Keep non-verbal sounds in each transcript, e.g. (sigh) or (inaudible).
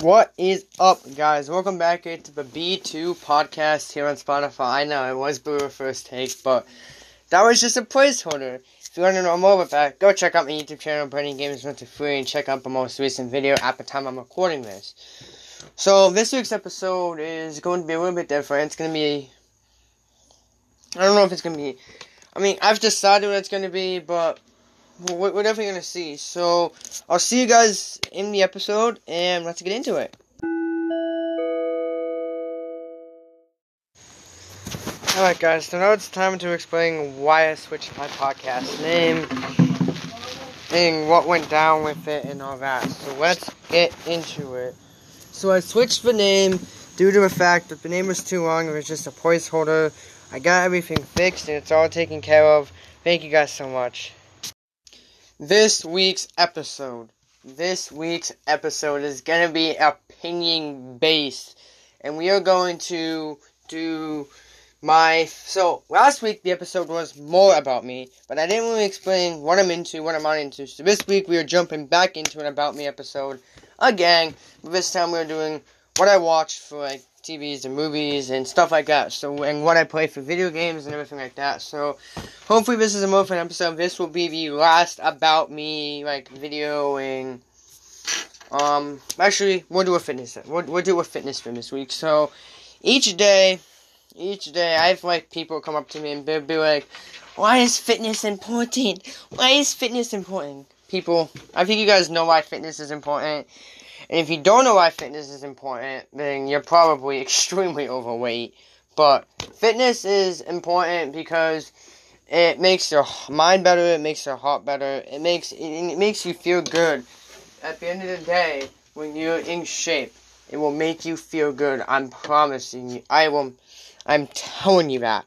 What is up, guys? Welcome back to the B2 podcast here on Spotify. I know it was Brewer First Take, but that was just a placeholder. If you want to know more about that, go check out my YouTube channel, Burning Games Went to Free, and check out the most recent video at the time I'm recording this. So, this week's episode is going to be a little bit different. It's going to be. I don't know if it's going to be. I mean, I've decided what it's going to be, but we're definitely gonna see. So I'll see you guys in the episode, and let's get into it. Alright, guys, so now it's time to explain why I switched my podcast name and what went down with it and all that. So let's get into it. So I switched the name due to the fact that the name was too long, it was just a placeholder. I got everything fixed and it's all taken care of. Thank you guys so much. This week's episode. This week's episode is going to be opinion based. And we are going to do my. So, last week the episode was more about me, but I didn't really explain what I'm into, what I'm not into. So, this week we are jumping back into an About Me episode again. But this time we are doing what I watched for like TVs and movies and stuff like that. So, and what I play for video games and everything like that. So, hopefully this is a more fun episode. This will be the last about me, like, videoing. Um, actually, we'll do a fitness, we'll, we'll do a fitness for this week. So, each day, each day, I have, like, people come up to me and they'll be like, why is fitness important? Why is fitness important? People, I think you guys know why fitness is important. And if you don't know why fitness is important, then you're probably (laughs) extremely overweight. But fitness is important because it makes your mind better, it makes your heart better, it makes it, makes you feel good. At the end of the day, when you're in shape, it will make you feel good. I'm promising you. I will. I'm telling you that.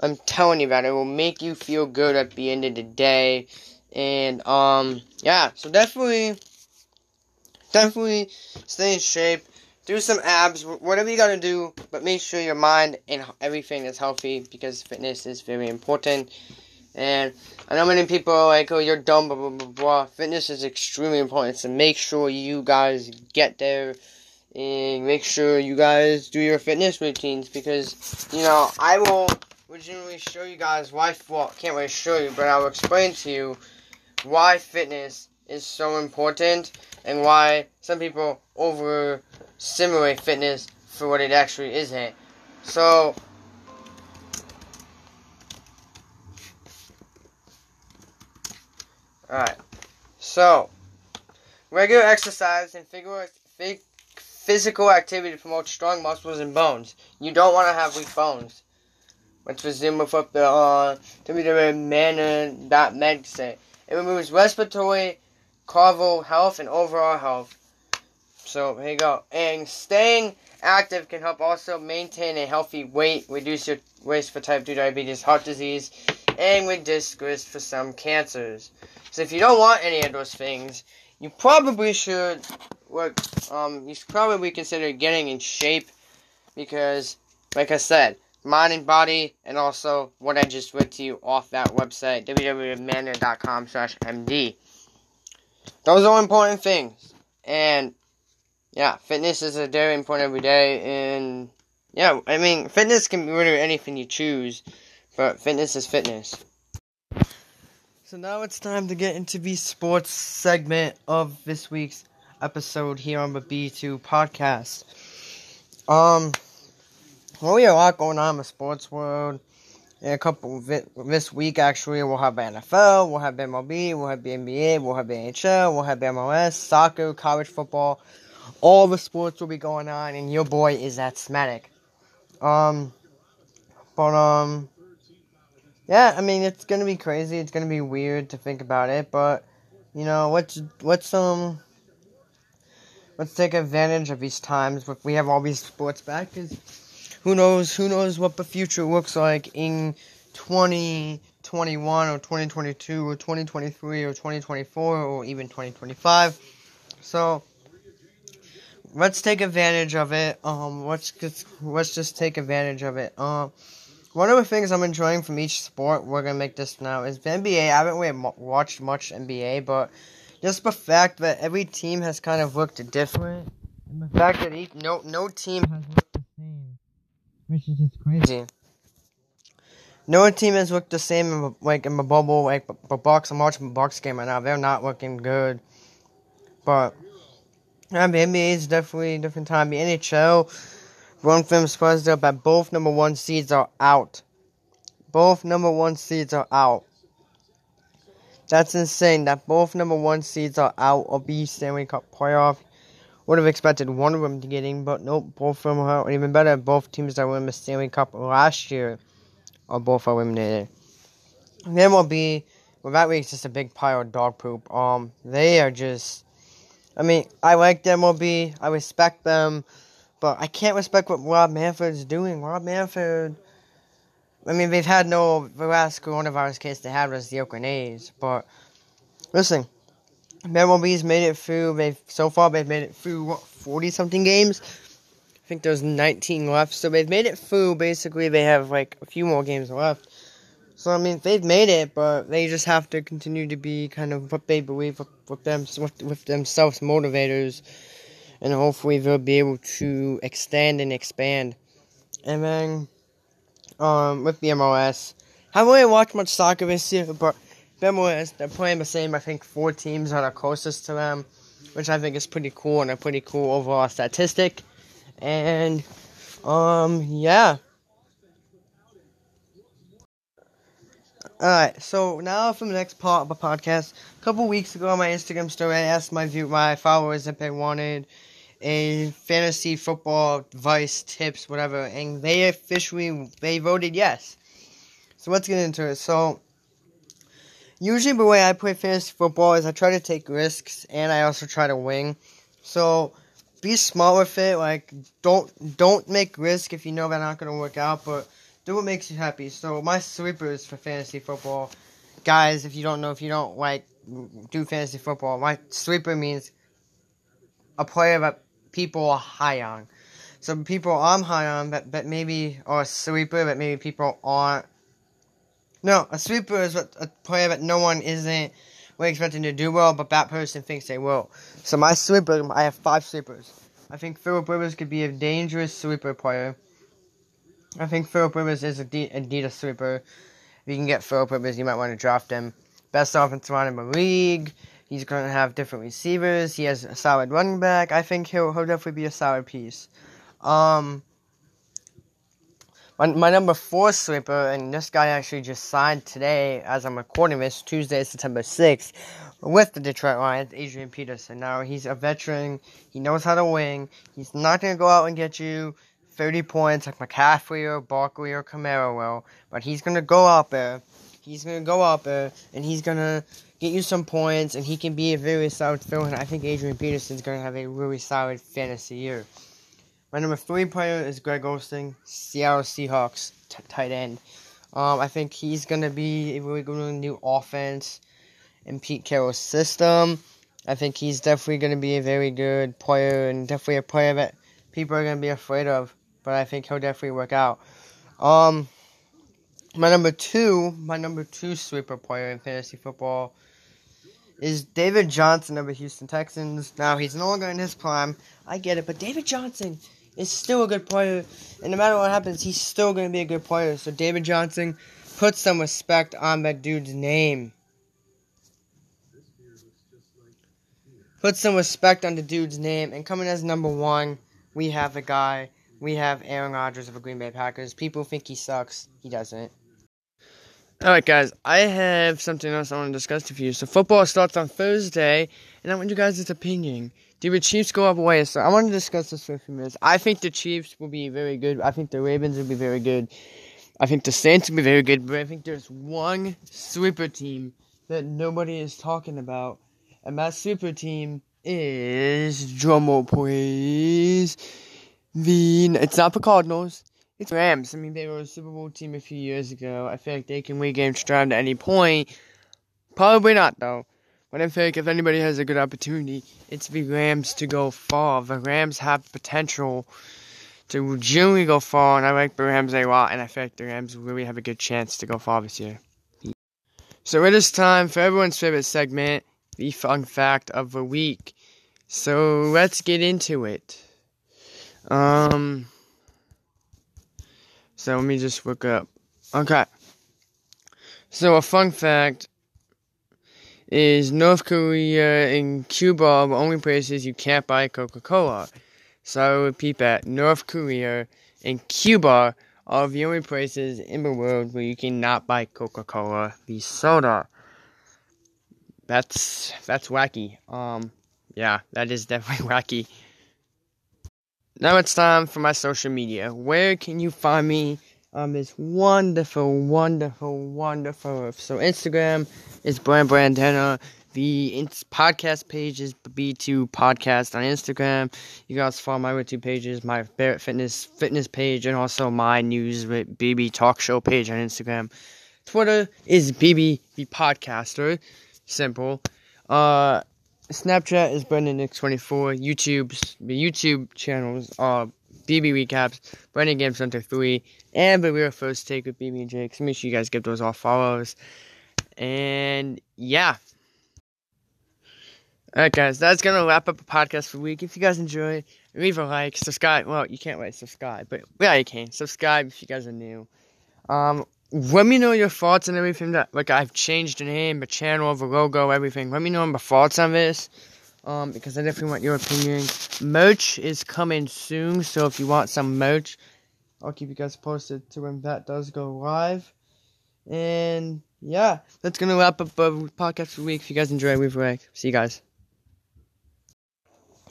I'm telling you that it will make you feel good at the end of the day. And um, yeah. So definitely definitely stay in shape. Do some abs, whatever you gotta do, but make sure your mind and everything is healthy because fitness is very important. And I know many people are like, oh, you're dumb, blah, blah, blah, blah. Fitness is extremely important, so make sure you guys get there and make sure you guys do your fitness routines because, you know, I will originally show you guys why, well, can't really show you, but I'll explain to you why fitness is so important and why some people over simulate fitness for what it actually isn't. So, alright. So, regular exercise and physical activity promotes strong muscles and bones. You don't want to have weak bones. Let's resume with what the uh, www.manna.med say. It removes respiratory carvo health and overall health. So here you go. And staying active can help also maintain a healthy weight, reduce your risk for type 2 diabetes, heart disease, and reduce risk for some cancers. So if you don't want any of those things, you probably should work, um, you should probably consider getting in shape because, like I said, mind and body, and also what I just read to you off that website, www.manner.com slash MD. Those are important things. And yeah, fitness is a very important every day. And yeah, I mean, fitness can be really anything you choose, but fitness is fitness. So now it's time to get into the sports segment of this week's episode here on the B2 podcast. Um, well, we have a lot going on in the sports world in a couple this week actually we'll have NFL, we'll have MLB, we'll have the NBA, we'll have NHL, we'll have MLS, soccer, college football. All the sports will be going on, and your boy is asthmatic. Um, but um, yeah, I mean it's gonna be crazy. It's gonna be weird to think about it, but you know let's let's um let's take advantage of these times. We have all these sports back because who knows? Who knows what the future looks like in 2021 or 2022 or 2023 or 2024 or even 2025. So let's take advantage of it. Um, let's just let's just take advantage of it. Um. One of the things I'm enjoying from each sport, we're gonna make this now, is the NBA. I haven't really watched much NBA, but just the fact that every team has kind of looked different the fact that each, no no team has which is just crazy. No team has looked the same in, like in the bubble, like the Bucks. I'm watching the Bucks game right now. They're not looking good, but yeah, the NBA is definitely a different time. The NHL, one film supposed up both number one seeds are out. Both number one seeds are out. That's insane that both number one seeds are out of the Stanley Cup playoff. Would have expected one of them to get in, but nope, both of them are out. Even better, both teams that won the Stanley Cup last year are both eliminated. The MLB, well, that week's just a big pile of dog poop. Um, they are just. I mean, I like the MLB. I respect them, but I can't respect what Rob Manfred's doing. Rob Manfred I mean, they've had no, the last coronavirus case they had was the Oakland A's, but listen, MLB's made it through, they've, so far they've made it through, 40 something games? I think there's 19 left, so they've made it through, basically they have like a few more games left. So, I mean, they've made it, but they just have to continue to be kind of what they believe with, with them, with, with themselves motivators, and hopefully they'll be able to extend and expand. And then, um, with the MLS. Haven't really watched much soccer this year, but MLS, they're playing the same, I think, four teams that are closest to them, which I think is pretty cool and a pretty cool overall statistic. And, um, yeah. Alright, so now for the next part of the podcast. A couple weeks ago on my Instagram story, I asked my view, my followers if they wanted a fantasy football advice, tips, whatever, and they officially they voted yes. So let's get into it. So usually the way I play fantasy football is I try to take risks and I also try to win. So be smart with it. Like don't don't make risk if you know they're not gonna work out, but do what makes you happy. So my sweepers for fantasy football, guys, if you don't know, if you don't like do fantasy football, my sweeper means a player that people are high on. So people I'm high on, but, but maybe, or a sweeper, but maybe people aren't. No, a sweeper is what, a player that no one isn't really expecting to do well, but that person thinks they will. So my sweeper, I have five sweepers. I think Philip Rivers could be a dangerous sweeper player. I think Philip Rivers is a indeed a sweeper. If you can get Philip Rivers, you might want to draft him. Best offensive line in the league. He's going to have different receivers. He has a solid running back. I think he'll, he'll definitely be a solid piece. Um, my, my number four sleeper, and this guy actually just signed today as I'm recording this, Tuesday, September 6th, with the Detroit Lions, Adrian Peterson. Now, he's a veteran. He knows how to win. He's not going to go out and get you 30 points like McCaffrey or Barkley or Kamara will, but he's going to go out there. He's going to go out there, and he's going to get you some points, and he can be a very solid fill-in. I think Adrian Peterson's going to have a really solid fantasy year. My number three player is Greg Olsen, Seattle Seahawks t- tight end. Um, I think he's going to be a really good new offense in Pete Carroll's system. I think he's definitely going to be a very good player and definitely a player that people are going to be afraid of. But I think he'll definitely work out. Um, my number two, my number two sweeper player in fantasy football is David Johnson of the Houston Texans. Now, he's no longer in his prime. I get it, but David Johnson is still a good player. And no matter what happens, he's still going to be a good player. So, David Johnson, put some respect on that dude's name. Put some respect on the dude's name. And coming as number one, we have a guy. We have Aaron Rodgers of the Green Bay Packers. People think he sucks. He doesn't. Alright, guys, I have something else I want to discuss with you. So, football starts on Thursday, and I want you guys' opinion. Do the Chiefs go up away? So, I want to discuss this for a few minutes. I think the Chiefs will be very good. I think the Ravens will be very good. I think the Saints will be very good, but I think there's one super team that nobody is talking about, and that super team is drumroll, please. The it's not the Cardinals. It's Rams. I mean, they were a Super Bowl team a few years ago. I feel like they can regain stride at any point. Probably not, though. But I think if anybody has a good opportunity, it's the Rams to go far. The Rams have potential to genuinely go far, and I like the Rams a lot, and I think the Rams really have a good chance to go far this year. So it is time for everyone's favorite segment, the fun fact of the week. So let's get into it. Um. So let me just look up. Okay. So a fun fact is North Korea and Cuba are the only places you can't buy Coca-Cola. So I repeat that North Korea and Cuba are the only places in the world where you cannot buy Coca-Cola, the soda. That's that's wacky. Um, yeah, that is (laughs) definitely wacky. Now it's time for my social media. Where can you find me on this wonderful, wonderful, wonderful? So Instagram is Brand Brandana. The podcast page is B2 Podcast on Instagram. You guys follow my two pages, my Barrette Fitness fitness page, and also my News with BB Talk Show page on Instagram. Twitter is BB the Podcaster. Simple. Uh, Snapchat is BrandonX24. YouTube's the YouTube channels are BB Recaps, Brandon Game Center 3, and the real first take with BB and Jake. So make sure you guys give those all follows. And yeah. Alright, guys, that's gonna wrap up the podcast for the week. If you guys enjoy, leave a like, subscribe. Well, you can't wait subscribe, but yeah, you can subscribe if you guys are new. Um, let me know your thoughts and everything. That like I've changed the name, the channel, the logo, everything. Let me know my thoughts on this. Um, because I definitely want your opinion. Merch is coming soon, so if you want some merch, I'll keep you guys posted to when that does go live. And yeah, that's gonna wrap up the podcast for the week. If you guys enjoy, we've like. See you guys.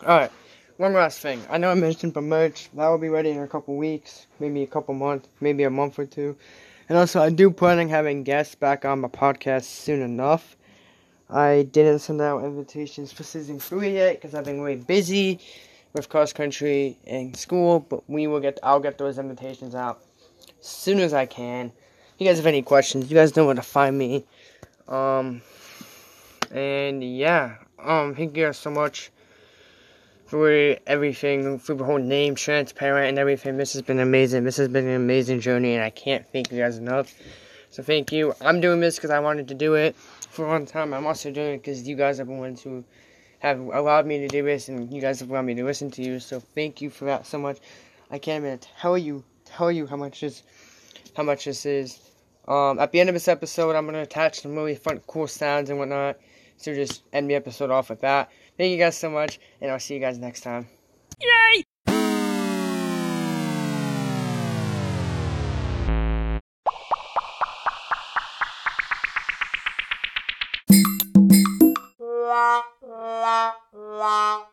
Alright, one last thing. I know I mentioned the merch. That will be ready in a couple weeks, maybe a couple months, maybe a month or two. And also, I do plan on having guests back on my podcast soon enough. I didn't send out invitations for season three yet because I've been really busy with cross country and school. But we will get, I'll get those invitations out as soon as I can. If you guys have any questions, you guys know where to find me. Um, and yeah, um, thank you guys so much for everything, for the whole name, transparent, and everything. This has been amazing. This has been an amazing journey, and I can't thank you guys enough. So thank you. I'm doing this because I wanted to do it for a long time. I'm also doing it because you guys have wanted to have allowed me to do this, and you guys have allowed me to listen to you. So thank you for that so much. I can't even tell you tell you how much this how much this is. Um, at the end of this episode, I'm gonna attach some really fun, cool sounds and whatnot. So just end the episode off with that. Thank you guys so much, and I'll see you guys next time. ya.